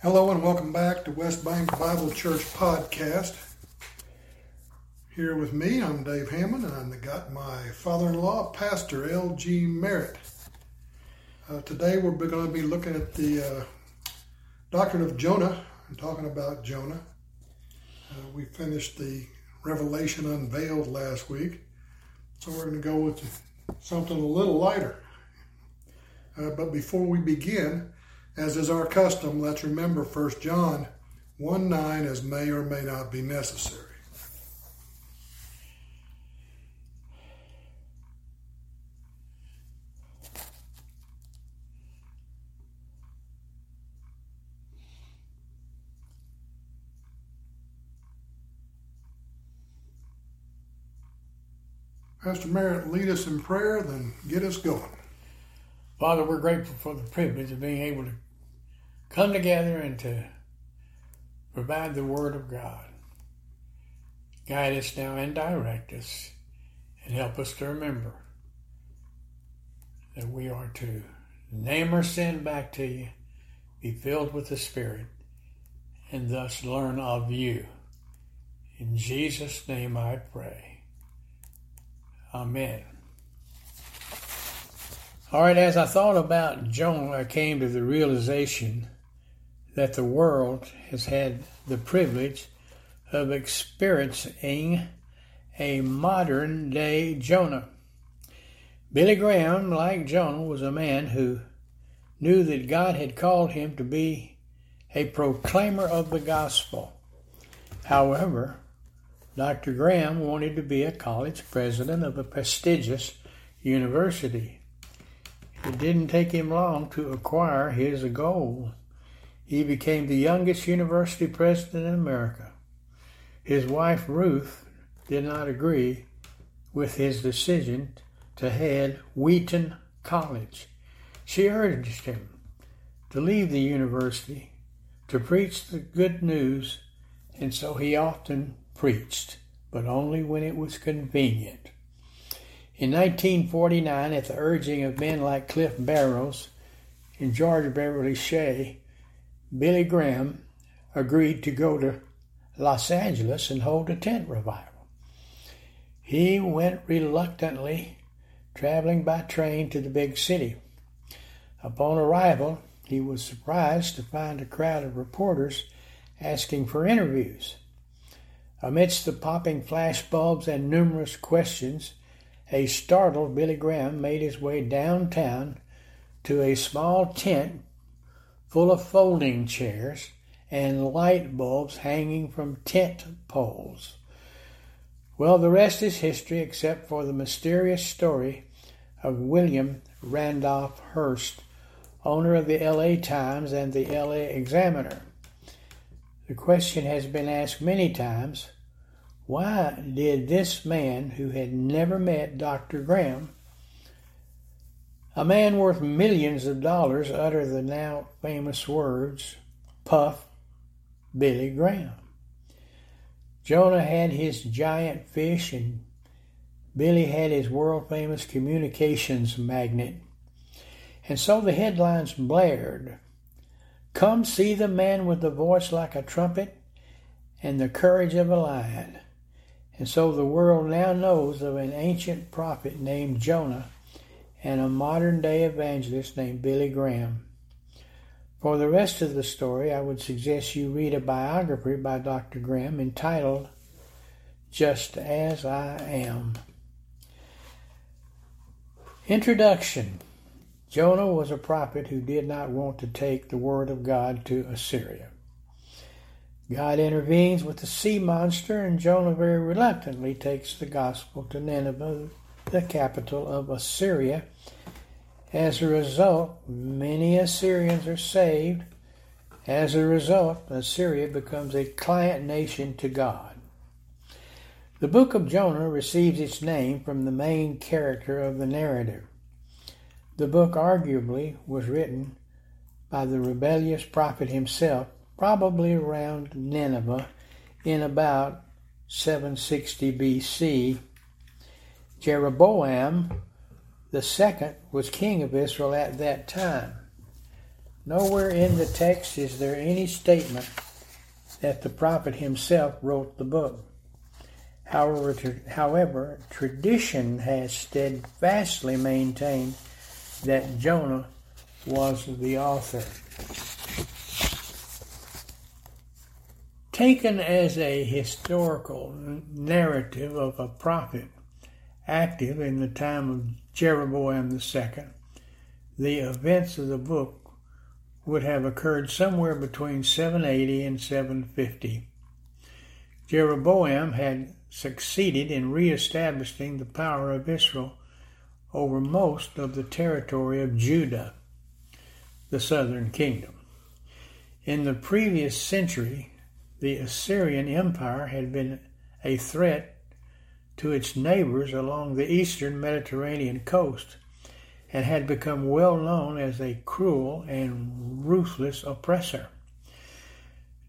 Hello and welcome back to West Bank Bible Church Podcast. Here with me, I'm Dave Hammond, and I've got my father-in-law, Pastor L.G. Merritt. Uh, today we're going to be looking at the uh, doctrine of Jonah and talking about Jonah. Uh, we finished the Revelation Unveiled last week, so we're going to go with something a little lighter. Uh, but before we begin, as is our custom, let's remember 1 John 1 9 as may or may not be necessary. Pastor Merritt, lead us in prayer, then get us going. Father, we're grateful for the privilege of being able to come together and to provide the Word of God. Guide us now and direct us and help us to remember that we are to name our sin back to you, be filled with the Spirit, and thus learn of you. In Jesus' name I pray. Amen. All right, as I thought about Jonah, I came to the realization that the world has had the privilege of experiencing a modern day Jonah. Billy Graham, like Jonah, was a man who knew that God had called him to be a proclaimer of the gospel. However, Dr. Graham wanted to be a college president of a prestigious university. It didn't take him long to acquire his goal. He became the youngest university president in America. His wife, Ruth, did not agree with his decision to head Wheaton College. She urged him to leave the university to preach the good news, and so he often preached, but only when it was convenient. In 1949, at the urging of men like Cliff Barrows and George Beverly Shea, Billy Graham agreed to go to Los Angeles and hold a tent revival. He went reluctantly, traveling by train to the big city. Upon arrival, he was surprised to find a crowd of reporters asking for interviews. Amidst the popping flashbulbs and numerous questions, a startled Billy Graham made his way downtown to a small tent full of folding chairs and light bulbs hanging from tent poles. Well, the rest is history except for the mysterious story of William Randolph Hearst, owner of the LA Times and the LA Examiner. The question has been asked many times why did this man who had never met Dr. Graham a man worth millions of dollars uttered the now famous words, Puff Billy Graham. Jonah had his giant fish and Billy had his world famous communications magnet. And so the headlines blared Come see the man with the voice like a trumpet and the courage of a lion. And so the world now knows of an ancient prophet named Jonah and a modern day evangelist named Billy Graham. For the rest of the story, I would suggest you read a biography by Dr. Graham entitled Just As I Am. Introduction Jonah was a prophet who did not want to take the word of God to Assyria. God intervenes with the sea monster, and Jonah very reluctantly takes the gospel to Nineveh, the capital of Assyria. As a result, many Assyrians are saved. As a result, Assyria becomes a client nation to God. The book of Jonah receives its name from the main character of the narrative. The book arguably was written by the rebellious prophet himself, probably around Nineveh in about 760 BC Jeroboam the second was king of Israel at that time. Nowhere in the text is there any statement that the prophet himself wrote the book. However, however, tradition has steadfastly maintained that Jonah was the author. Taken as a historical narrative of a prophet active in the time of Jeroboam II, the events of the book would have occurred somewhere between 780 and 750. Jeroboam had succeeded in re-establishing the power of Israel over most of the territory of Judah, the southern kingdom. In the previous century, the Assyrian Empire had been a threat to its neighbors along the eastern Mediterranean coast and had become well known as a cruel and ruthless oppressor.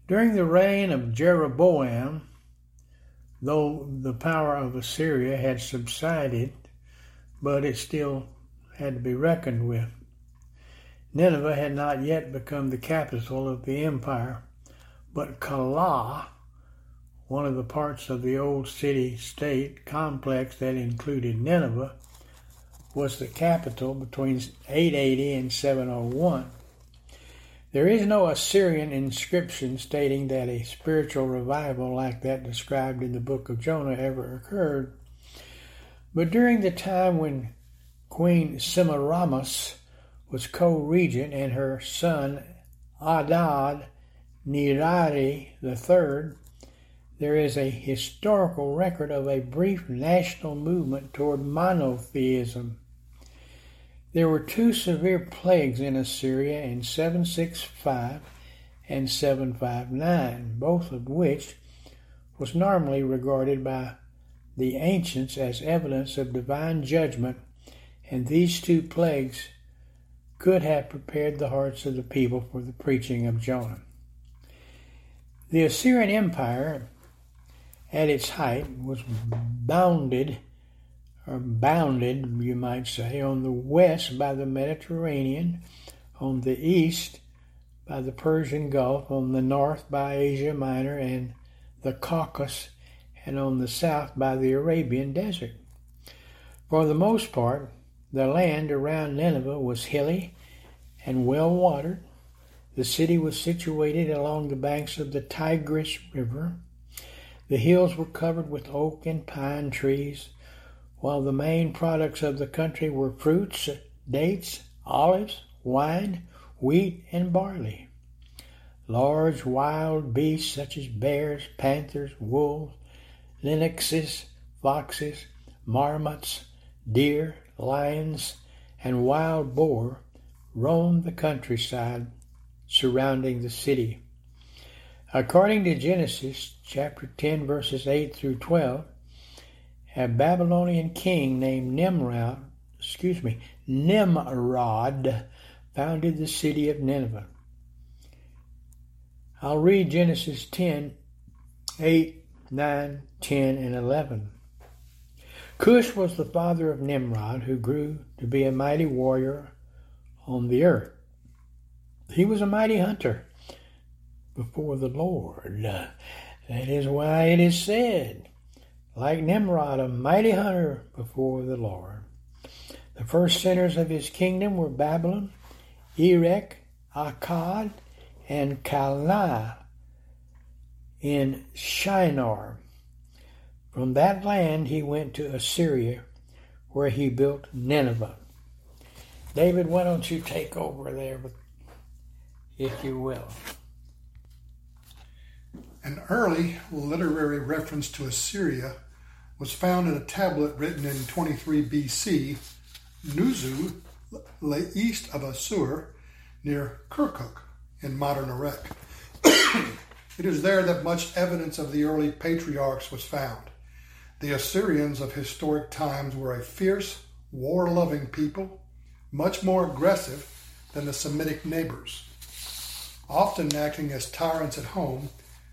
During the reign of Jeroboam, though the power of Assyria had subsided, but it still had to be reckoned with. Nineveh had not yet become the capital of the empire, but Calah, one of the parts of the old city state complex that included Nineveh, was the capital between 880 and 701. There is no Assyrian inscription stating that a spiritual revival like that described in the book of Jonah ever occurred. But during the time when Queen Semiramis was co-regent and her son Adad Nirari III, there is a historical record of a brief national movement toward monotheism. There were two severe plagues in Assyria in 765 and 759, both of which was normally regarded by the ancients as evidence of divine judgment, and these two plagues could have prepared the hearts of the people for the preaching of Jonah. The Assyrian Empire, at its height, was bounded or bounded, you might say, on the west by the Mediterranean, on the east by the Persian Gulf, on the north by Asia Minor and the Caucasus, and on the south by the Arabian Desert. For the most part, the land around Nineveh was hilly and well watered. The city was situated along the banks of the Tigris River. The hills were covered with oak and pine trees while the main products of the country were fruits, dates, olives, wine, wheat, and barley. Large wild beasts such as bears, panthers, wolves, lynxes, foxes, marmots, deer, lions, and wild boar roamed the countryside surrounding the city. According to Genesis chapter 10 verses 8 through 12, a Babylonian king named Nimrod, excuse me, Nimrod, founded the city of Nineveh. I'll read Genesis 10, 8, 9, 10, and 11. Cush was the father of Nimrod, who grew to be a mighty warrior on the earth. He was a mighty hunter before the Lord. That is why it is said, like Nimrod, a mighty hunter before the Lord. The first centers of his kingdom were Babylon, Erech, Akkad, and Calneh in Shinar. From that land he went to Assyria, where he built Nineveh. David, why don't you take over there, if you will? An early literary reference to Assyria was found in a tablet written in 23 BC. Nuzu lay east of Assur near Kirkuk in modern Iraq. it is there that much evidence of the early patriarchs was found. The Assyrians of historic times were a fierce, war loving people, much more aggressive than the Semitic neighbors. Often acting as tyrants at home,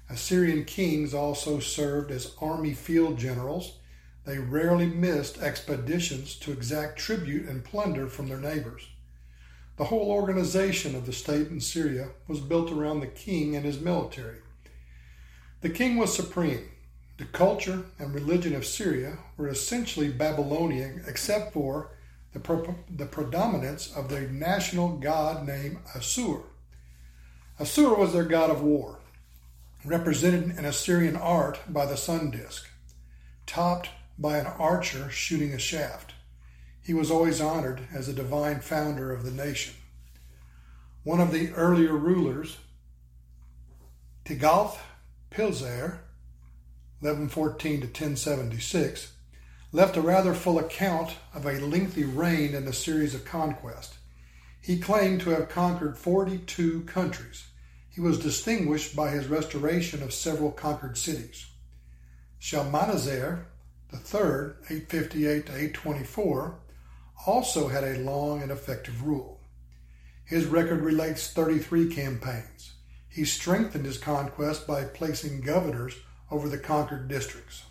Assyrian kings also served as army field generals. They rarely missed expeditions to exact tribute and plunder from their neighbors. The whole organization of the state in Syria was built around the king and his military. The king was supreme. The culture and religion of Syria were essentially Babylonian, except for the, pro- the predominance of the national god named Assur. Assur was their god of war, represented in Assyrian art by the sun disk, topped by an archer shooting a shaft. He was always honored as a divine founder of the nation. One of the earlier rulers, Tiglath Pileser, 1114 to 1076, left a rather full account of a lengthy reign and a series of conquests. He claimed to have conquered 42 countries. He was distinguished by his restoration of several conquered cities. Shalmaneser III, 858 to 824, also had a long and effective rule. His record relates 33 campaigns. He strengthened his conquest by placing governors over the conquered districts.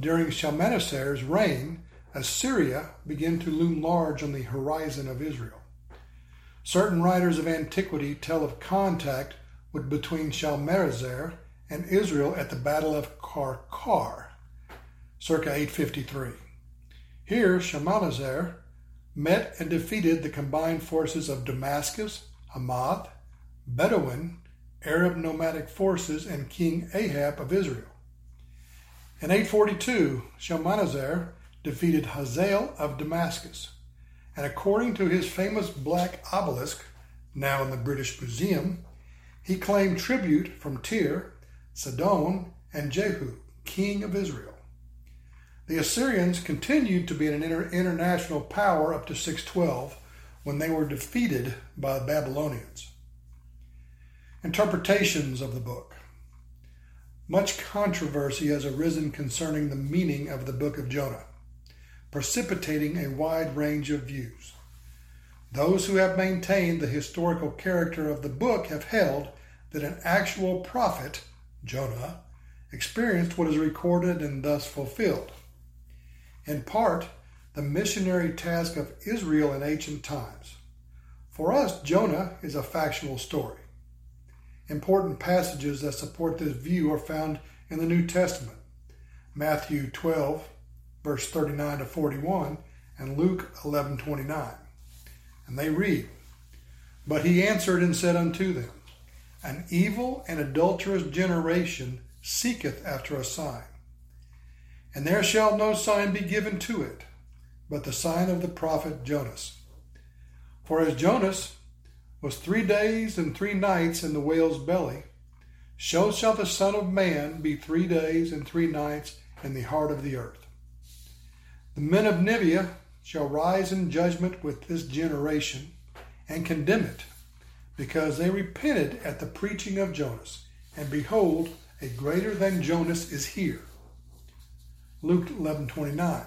During Shalmaneser's reign, Assyria began to loom large on the horizon of Israel. Certain writers of antiquity tell of contact with between Shalmaneser and Israel at the Battle of Karkar, circa 853. Here, Shalmaneser met and defeated the combined forces of Damascus, Hamath, Bedouin, Arab nomadic forces, and King Ahab of Israel. In 842, Shalmaneser defeated Hazael of Damascus, and according to his famous black obelisk, now in the British Museum, he claimed tribute from Tyre, Sidon, and Jehu, king of Israel. The Assyrians continued to be an inter- international power up to 612 when they were defeated by the Babylonians. Interpretations of the book. Much controversy has arisen concerning the meaning of the book of Jonah, precipitating a wide range of views. Those who have maintained the historical character of the book have held that an actual prophet, Jonah, experienced what is recorded and thus fulfilled in part, the missionary task of Israel in ancient times. For us, Jonah is a factual story. Important passages that support this view are found in the New Testament Matthew 12, verse 39 to 41, and Luke 11 29. And they read, But he answered and said unto them, An evil and adulterous generation seeketh after a sign and there shall no sign be given to it, but the sign of the prophet Jonas. For as Jonas was three days and three nights in the whale's belly, so shall the Son of Man be three days and three nights in the heart of the earth. The men of Nineveh shall rise in judgment with this generation and condemn it, because they repented at the preaching of Jonas, and behold, a greater than Jonas is here. Luke 11:29.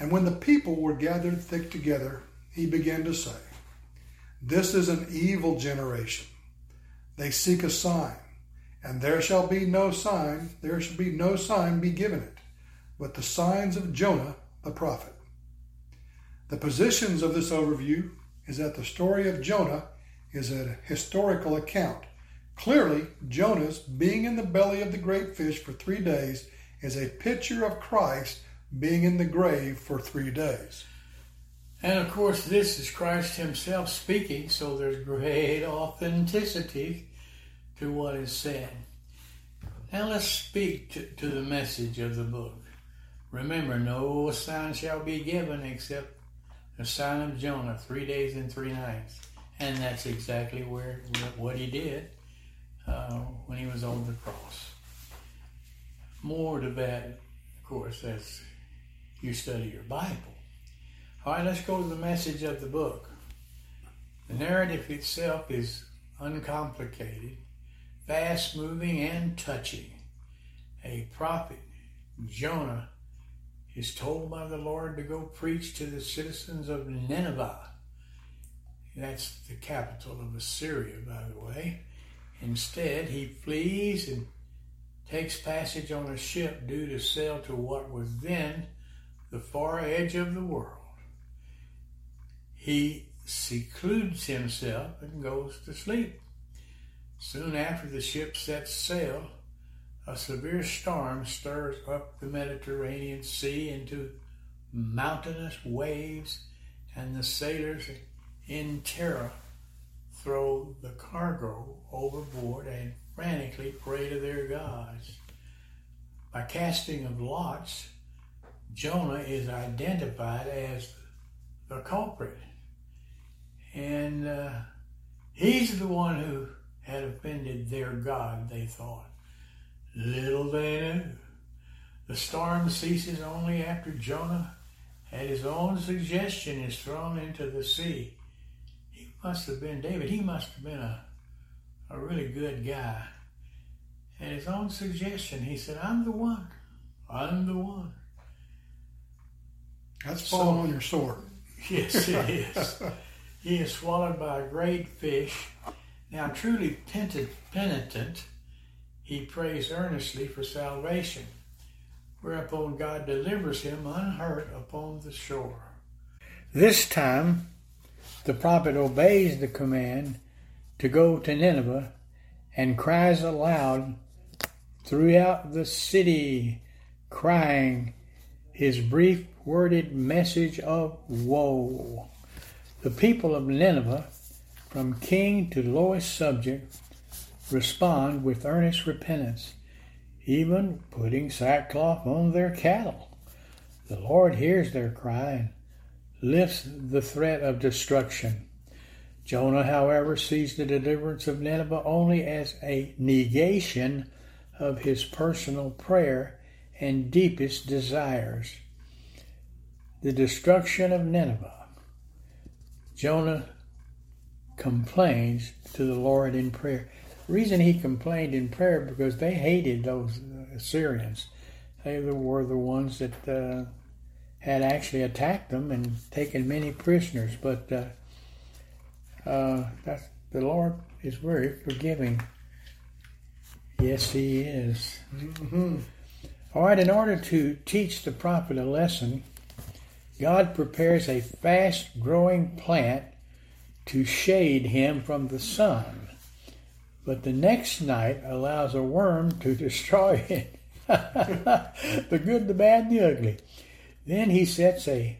And when the people were gathered thick together, he began to say, This is an evil generation. They seek a sign, and there shall be no sign, there shall be no sign be given it, but the signs of Jonah the prophet. The positions of this overview is that the story of Jonah is a historical account. Clearly, Jonah's being in the belly of the great fish for three days is a picture of Christ being in the grave for three days. And of course, this is Christ Himself speaking, so there's great authenticity to what is said. Now let's speak to, to the message of the book. Remember, no sign shall be given except the sign of Jonah, three days and three nights. And that's exactly where what he did uh, when he was on the cross more to that, of course, as you study your Bible. All right, let's go to the message of the book. The narrative itself is uncomplicated, fast moving, and touching. A prophet, Jonah, is told by the Lord to go preach to the citizens of Nineveh. That's the capital of Assyria, by the way. Instead, he flees and takes passage on a ship due to sail to what was then the far edge of the world. He secludes himself and goes to sleep. Soon after the ship sets sail, a severe storm stirs up the Mediterranean Sea into mountainous waves, and the sailors in terror throw the cargo overboard and frantically pray to their gods. By casting of lots, Jonah is identified as the culprit. And uh, he's the one who had offended their God, they thought. Little they knew. The storm ceases only after Jonah, at his own suggestion, is thrown into the sea. He must have been, David, he must have been a, a really good guy. At his own suggestion, he said, I'm the one. I'm the one. That's falling so, on your sword. Yes, it is. he is swallowed by a great fish. Now, truly penitent, he prays earnestly for salvation, whereupon God delivers him unhurt upon the shore. This time, the prophet obeys the command to go to Nineveh and cries aloud throughout the city, crying his brief worded message of woe. The people of Nineveh, from king to lowest subject, respond with earnest repentance, even putting sackcloth on their cattle. The Lord hears their cry and lifts the threat of destruction. Jonah, however, sees the deliverance of Nineveh only as a negation of his personal prayer and deepest desires. The destruction of Nineveh. Jonah complains to the Lord in prayer. Reason he complained in prayer because they hated those Assyrians. They were the ones that uh, had actually attacked them and taken many prisoners. But uh, uh, the Lord is very forgiving Yes, he is. Mm-hmm. All right, in order to teach the prophet a lesson, God prepares a fast growing plant to shade him from the sun. But the next night allows a worm to destroy it. the good, the bad, the ugly. Then he sets a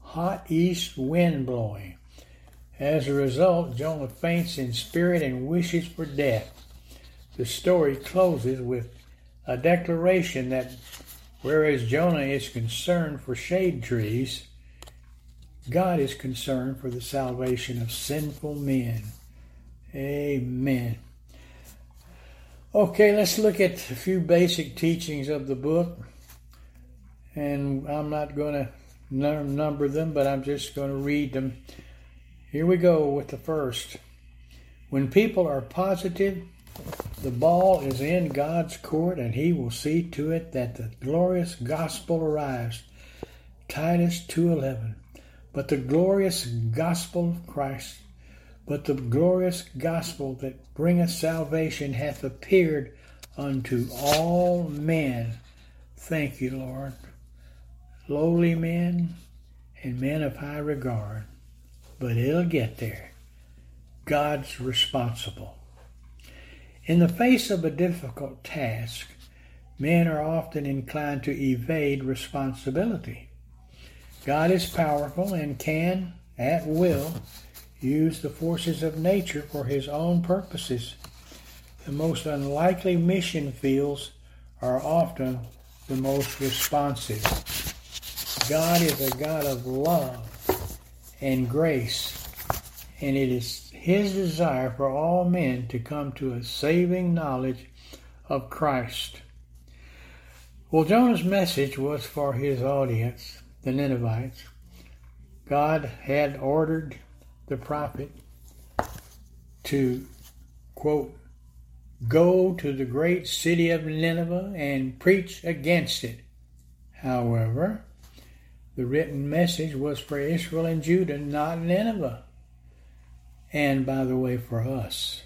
hot east wind blowing. As a result, Jonah faints in spirit and wishes for death the story closes with a declaration that whereas Jonah is concerned for shade trees, God is concerned for the salvation of sinful men. Amen. Okay, let's look at a few basic teachings of the book. And I'm not going to number them, but I'm just going to read them. Here we go with the first. When people are positive, the ball is in God's court, and He will see to it that the glorious gospel arrives. Titus 2:11. But the glorious gospel of Christ, but the glorious gospel that bringeth salvation hath appeared unto all men. Thank you, Lord. Lowly men and men of high regard. But it'll get there. God's responsible. In the face of a difficult task, men are often inclined to evade responsibility. God is powerful and can, at will, use the forces of nature for his own purposes. The most unlikely mission fields are often the most responsive. God is a God of love and grace, and it is his desire for all men to come to a saving knowledge of Christ. Well, Jonah's message was for his audience, the Ninevites. God had ordered the prophet to, quote, go to the great city of Nineveh and preach against it. However, the written message was for Israel and Judah, not Nineveh and, by the way, for us.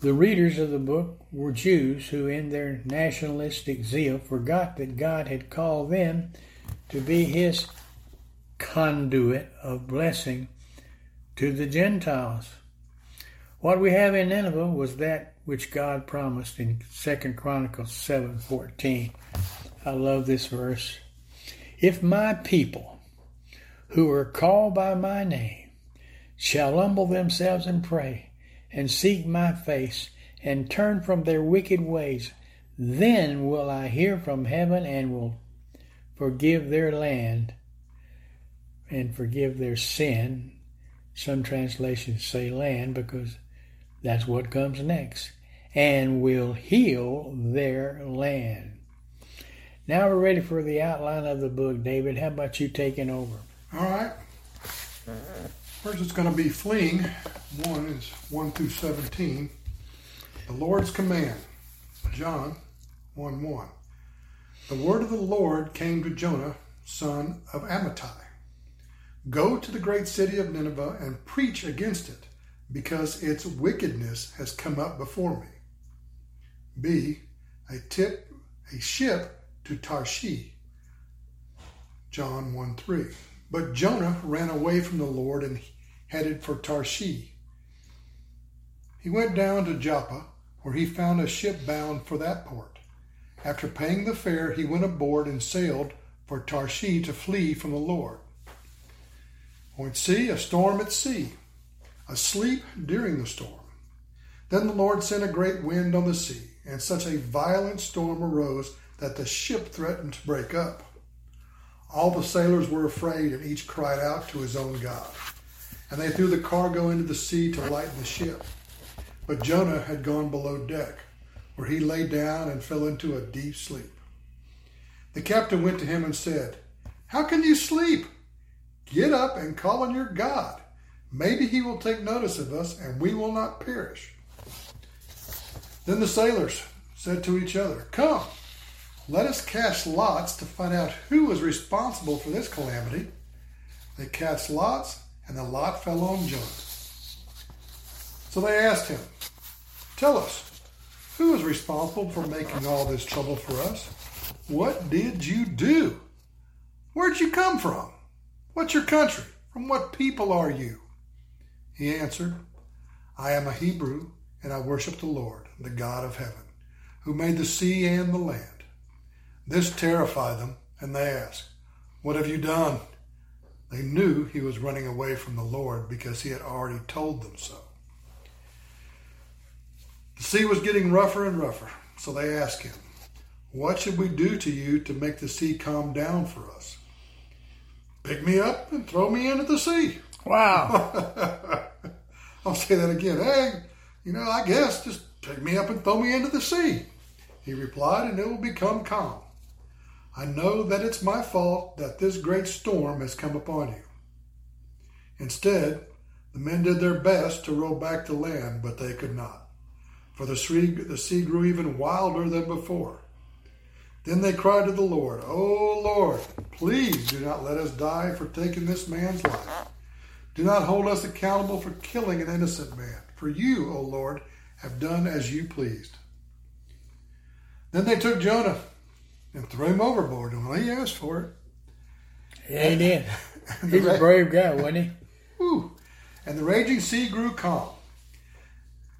The readers of the book were Jews who, in their nationalistic zeal, forgot that God had called them to be His conduit of blessing to the Gentiles. What we have in Nineveh was that which God promised in 2 Chronicles 7:14. I love this verse. If my people who are called by my name shall humble themselves and pray and seek my face and turn from their wicked ways, then will I hear from heaven and will forgive their land and forgive their sin. Some translations say land because that's what comes next. And will heal their land. Now we're ready for the outline of the book, David. How about you taking over? All right. First, it's going to be fleeing. One is 1 through 17. The Lord's command. Jonah 1 1. The word of the Lord came to Jonah, son of Amittai. Go to the great city of Nineveh and preach against it, because its wickedness has come up before me. B. A tip, a ship to Tarshish. Jonah 1 3. But Jonah ran away from the Lord and headed for Tarshish. He went down to Joppa, where he found a ship bound for that port. After paying the fare, he went aboard and sailed for Tarshish to flee from the Lord. Point C, a storm at sea, asleep during the storm. Then the Lord sent a great wind on the sea, and such a violent storm arose that the ship threatened to break up. All the sailors were afraid, and each cried out to his own God. And they threw the cargo into the sea to lighten the ship. But Jonah had gone below deck, where he lay down and fell into a deep sleep. The captain went to him and said, How can you sleep? Get up and call on your God. Maybe he will take notice of us and we will not perish. Then the sailors said to each other, Come, let us cast lots to find out who is responsible for this calamity. They cast lots, and the lot fell on Jonah. So they asked him, Tell us, who is responsible for making all this trouble for us? What did you do? Where'd you come from? What's your country? From what people are you? He answered, I am a Hebrew, and I worship the Lord, the God of heaven, who made the sea and the land. This terrified them, and they asked, What have you done? They knew he was running away from the Lord because he had already told them so. The sea was getting rougher and rougher, so they asked him, What should we do to you to make the sea calm down for us? Pick me up and throw me into the sea. Wow. I'll say that again. Hey, you know, I guess just pick me up and throw me into the sea. He replied, and it will become calm. I know that it's my fault that this great storm has come upon you. Instead, the men did their best to row back to land, but they could not, for the sea, the sea grew even wilder than before. Then they cried to the Lord, O Lord, please do not let us die for taking this man's life. Do not hold us accountable for killing an innocent man, for you, O Lord, have done as you pleased. Then they took Jonah and threw him overboard. And well, he asked for it. Yeah, he did. He's a brave guy, wasn't he? Whew. And the raging sea grew calm.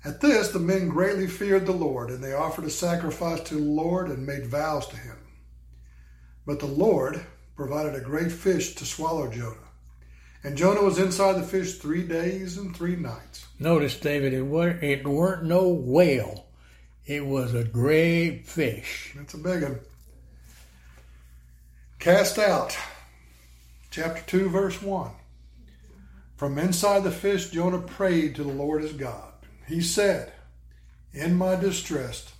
At this, the men greatly feared the Lord, and they offered a sacrifice to the Lord and made vows to him. But the Lord provided a great fish to swallow Jonah. And Jonah was inside the fish three days and three nights. Notice, David, it weren't, it weren't no whale. It was a great fish. That's a big one. Cast out. Chapter 2, verse 1. From inside the fish, Jonah prayed to the Lord his God. He said, In my distress,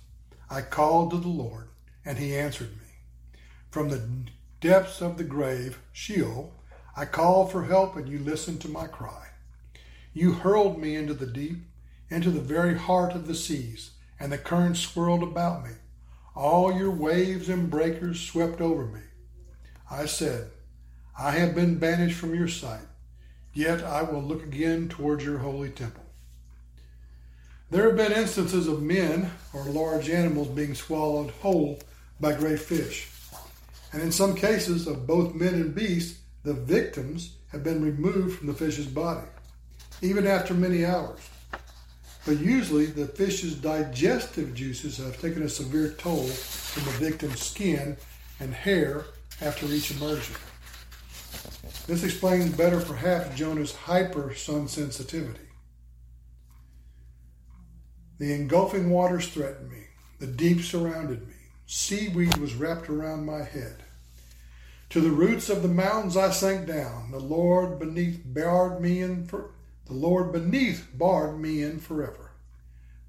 I called to the Lord, and he answered me. From the depths of the grave, Sheol, I called for help, and you listened to my cry. You hurled me into the deep, into the very heart of the seas, and the currents swirled about me. All your waves and breakers swept over me. I said, I have been banished from your sight, yet I will look again towards your holy temple. There have been instances of men or large animals being swallowed whole by great fish. And in some cases of both men and beasts, the victims have been removed from the fish's body. even after many hours. But usually, the fish's digestive juices have taken a severe toll from the victim's skin and hair after each immersion. This explains better perhaps Jonah's hyper sun sensitivity. The engulfing waters threatened me. The deep surrounded me. Seaweed was wrapped around my head. To the roots of the mountains I sank down. The Lord beneath barred me in for the Lord beneath barred me in forever.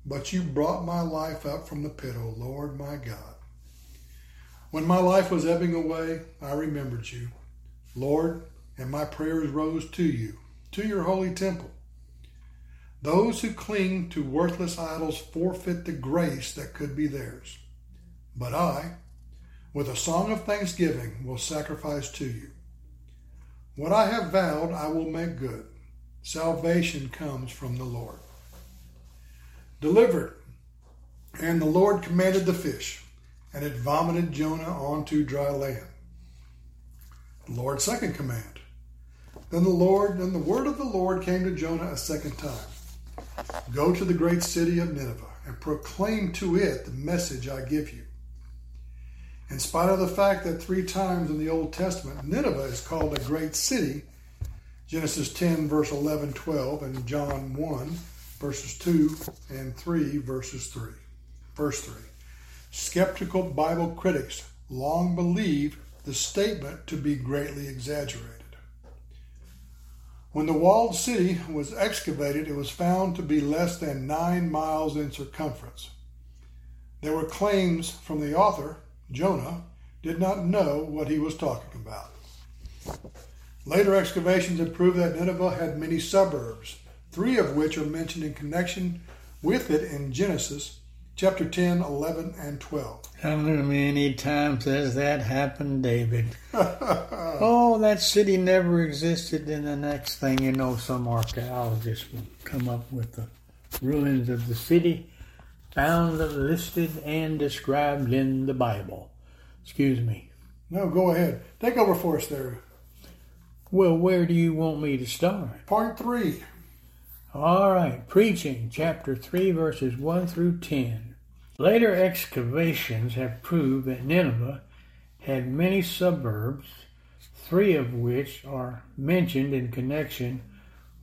But you brought my life up from the pit, O Lord my God. When my life was ebbing away, I remembered you, Lord, and my prayers rose to you, to your holy temple. Those who cling to worthless idols forfeit the grace that could be theirs. But I, with a song of thanksgiving, will sacrifice to you. What I have vowed, I will make good. Salvation comes from the Lord. Delivered. And the Lord commanded the fish, and it vomited Jonah onto dry land. The Lord's second command. Then the Lord, then the word of the Lord came to Jonah a second time. Go to the great city of Nineveh and proclaim to it the message I give you. In spite of the fact that three times in the Old Testament Nineveh is called a great city, Genesis 10, verse 11, 12, and Jonah 1, verses 2 and 3, verses 3. Verse 3. Skeptical Bible critics long believed the statement to be greatly exaggerated. When the walled city was excavated, it was found to be less than nine miles in circumference. There were claims from the author, Jonah, did not know what he was talking about. Later excavations have proved that Nineveh had many suburbs, three of which are mentioned in connection with it in Genesis chapter 10, 11, and 12. How many times has that happened, David? oh, that city never existed, and the next thing you know, some archaeologist will come up with the ruins of the city found listed and described in the Bible. Excuse me. No, go ahead. Take over for us there. Well, where do you want me to start? Part three. All right, preaching, chapter 3, verses 1 through 10. Later excavations have proved that Nineveh had many suburbs, three of which are mentioned in connection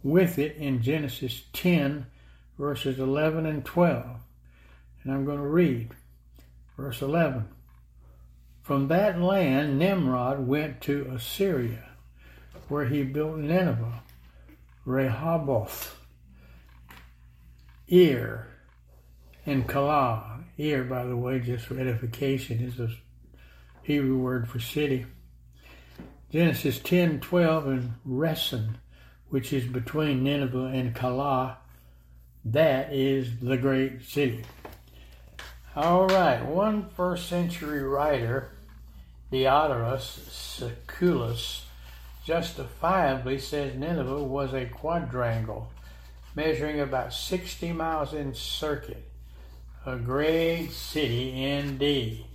with it in Genesis 10, verses 11 and 12. And I'm going to read verse 11. From that land, Nimrod went to Assyria, where he built Nineveh, Rehoboth, Ir, and Calah here, by the way, just for edification, is a Hebrew word for city. Genesis 10 12 and Resen, which is between Nineveh and Calah, that is the great city. All right, one first century writer, Diodorus Siculus, justifiably says Nineveh was a quadrangle measuring about 60 miles in circuit a great city indeed.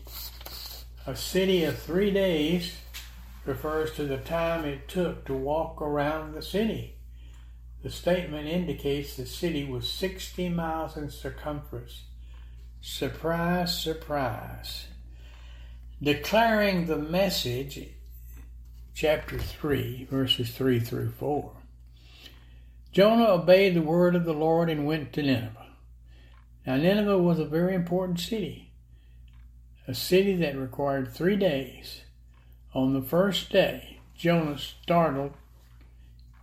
A city of three days refers to the time it took to walk around the city. The statement indicates the city was 60 miles in circumference. Surprise, surprise. Declaring the message, chapter 3, verses 3 through 4. Jonah obeyed the word of the Lord and went to Nineveh. Now, Nineveh was a very important city, a city that required three days. On the first day, Jonah startled,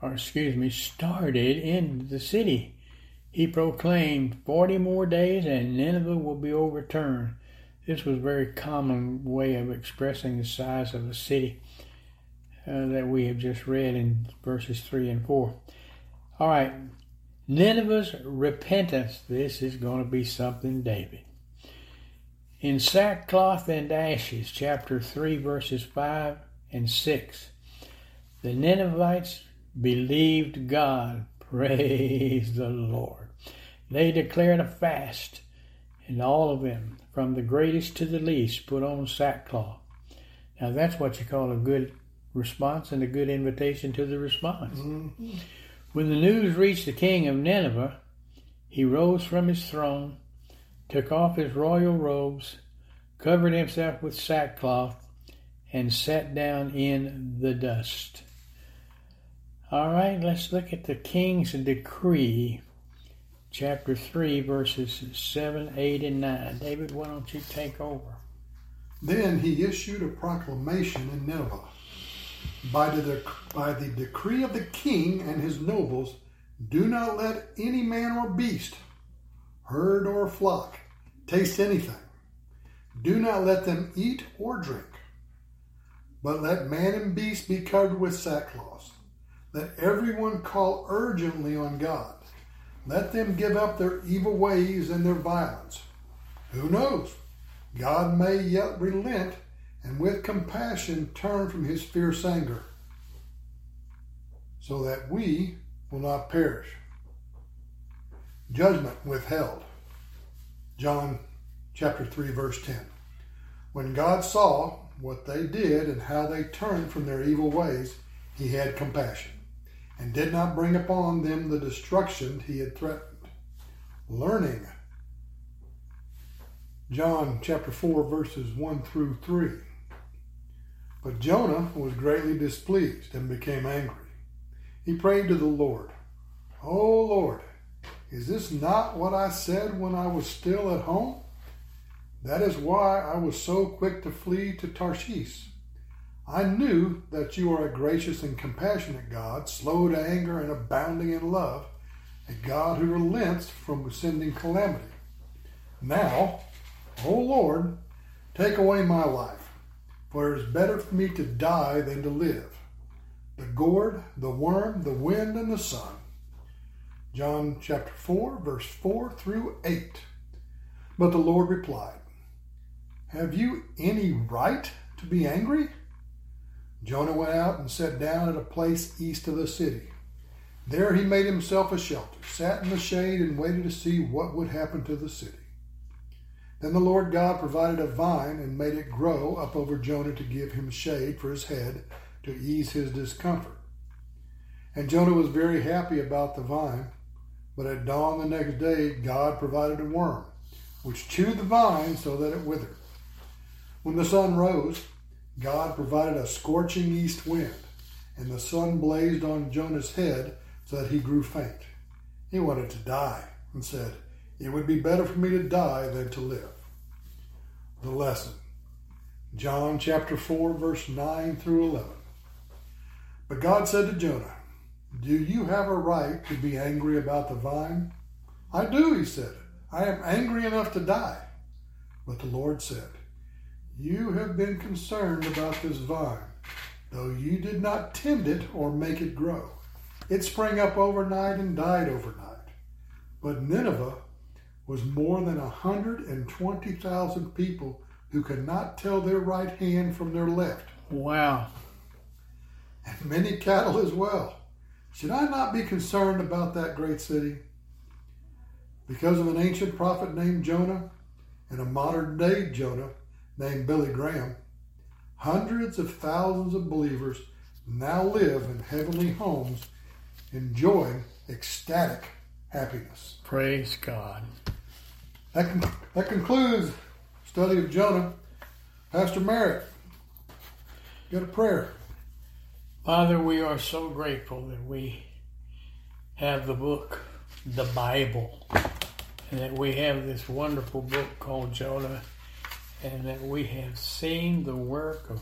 or excuse me, started in the city. He proclaimed, 40 more days and Nineveh will be overturned. This was a very common way of expressing the size of a city uh, that we have just read in verses 3 and 4. All right, Nineveh's repentance. This is going to be something, David. In sackcloth and ashes, chapter 3, verses 5 and 6, the Ninevites believed God. Praise the Lord. They declared a fast, and all of them, from the greatest to the least, put on sackcloth. Now, that's what you call a good response and a good invitation to the response. Mm-hmm. When the news reached the king of Nineveh, he rose from his throne, took off his royal robes, covered himself with sackcloth, and sat down in the dust. All right, let's look at the king's decree, chapter 3, verses 7, 8, and 9. David, why don't you take over? Then he issued a proclamation in Nineveh. By the, by the decree of the king and his nobles, do not let any man or beast, herd or flock, taste anything. Do not let them eat or drink. But let man and beast be covered with sackcloth. Let everyone call urgently on God. Let them give up their evil ways and their violence. Who knows? God may yet relent and with compassion turn from his fierce anger, so that we will not perish. Judgment withheld. Jonah chapter 3, verse 10. When God saw what they did and how they turned from their evil ways, he had compassion and did not bring upon them the destruction he had threatened. Learning. Jonah chapter 4, verses 1 through 3. But Jonah was greatly displeased and became angry. He prayed to the Lord, O Lord, is this not what I said when I was still at home? That is why I was so quick to flee to Tarshish. I knew that you are a gracious and compassionate God, slow to anger and abounding in love, a God who relents from sending calamity. Now, O Lord, take away my life, for it is better for me to die than to live. The gourd, the worm, the wind, and the sun. Jonah chapter 4, verse 4 through 8. But the Lord replied, Have you any right to be angry? Jonah went out and sat down at a place east of the city. There he made himself a shelter, sat in the shade, and waited to see what would happen to the city. Then the Lord God provided a vine and made it grow up over Jonah to give him shade for his head to ease his discomfort. And Jonah was very happy about the vine. But at dawn the next day, God provided a worm, which chewed the vine so that it withered. When the sun rose, God provided a scorching east wind, and the sun blazed on Jonah's head so that he grew faint. He wanted to die and said, It would be better for me to die than to live. The lesson Jonah chapter 4, verse 9 through 11. But God said to Jonah, Do you have a right to be angry about the vine? I do, he said. I am angry enough to die. But the Lord said, You have been concerned about this vine, though you did not tend it or make it grow. It sprang up overnight and died overnight. But Nineveh was more than a 120,000 people who could not tell their right hand from their left. Wow. And many cattle as well. Should I not be concerned about that great city? Because of an ancient prophet named Jonah and a modern day Jonah named Billy Graham, hundreds of thousands of believers now live in heavenly homes enjoying ecstatic happiness. Praise God. That, con- that concludes study of Jonah. Pastor Merritt, get a prayer. Father, we are so grateful that we have the book, the Bible, and that we have this wonderful book called Jonah, and that we have seen the work of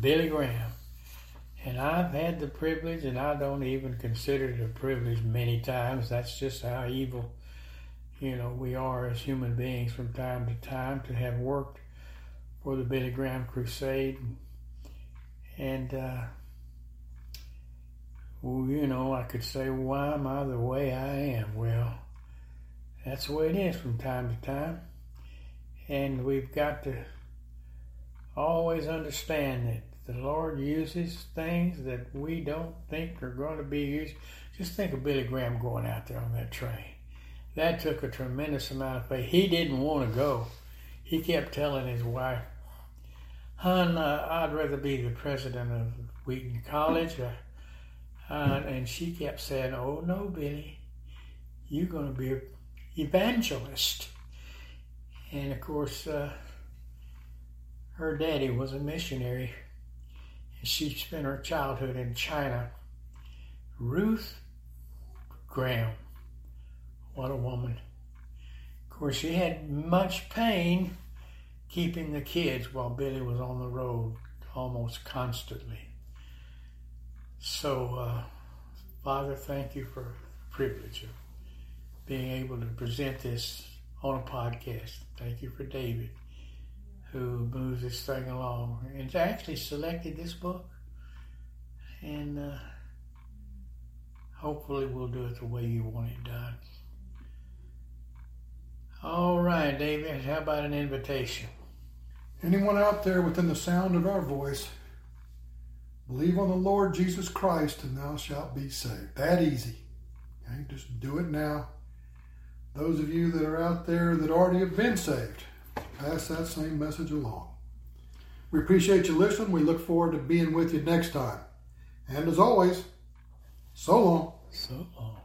Billy Graham. And I've had the privilege, and I don't even consider it a privilege many times. That's just how evil, you know, we are as human beings from time to time to have worked for the Billy Graham Crusade. And, uh, well, you know, I could say, why am I the way I am? Well, that's the way it is from time to time. And we've got to always understand that the Lord uses things that we don't think are going to be used. Just think of Billy Graham going out there on that train. That took a tremendous amount of faith. He didn't want to go. He kept telling his wife, Hun, uh, I'd rather be the president of Wheaton College. Uh, and she kept saying, "Oh no, Billy, you're going to be an evangelist." And of course, uh, her daddy was a missionary, and she spent her childhood in China. Ruth Graham, what a woman! Of course, she had much pain keeping the kids while Billy was on the road almost constantly. So, uh, Father, thank you for the privilege of being able to present this on a podcast. Thank you for David, who moves this thing along and actually selected this book. And uh, hopefully, we'll do it the way you want it done. All right, David, how about an invitation? Anyone out there within the sound of our voice, believe on the Lord Jesus Christ and thou shalt be saved. That easy. Okay, just do it now. Those of you that are out there that already have been saved, pass that same message along. We appreciate you listening. We look forward to being with you next time. And as always, so long. So long.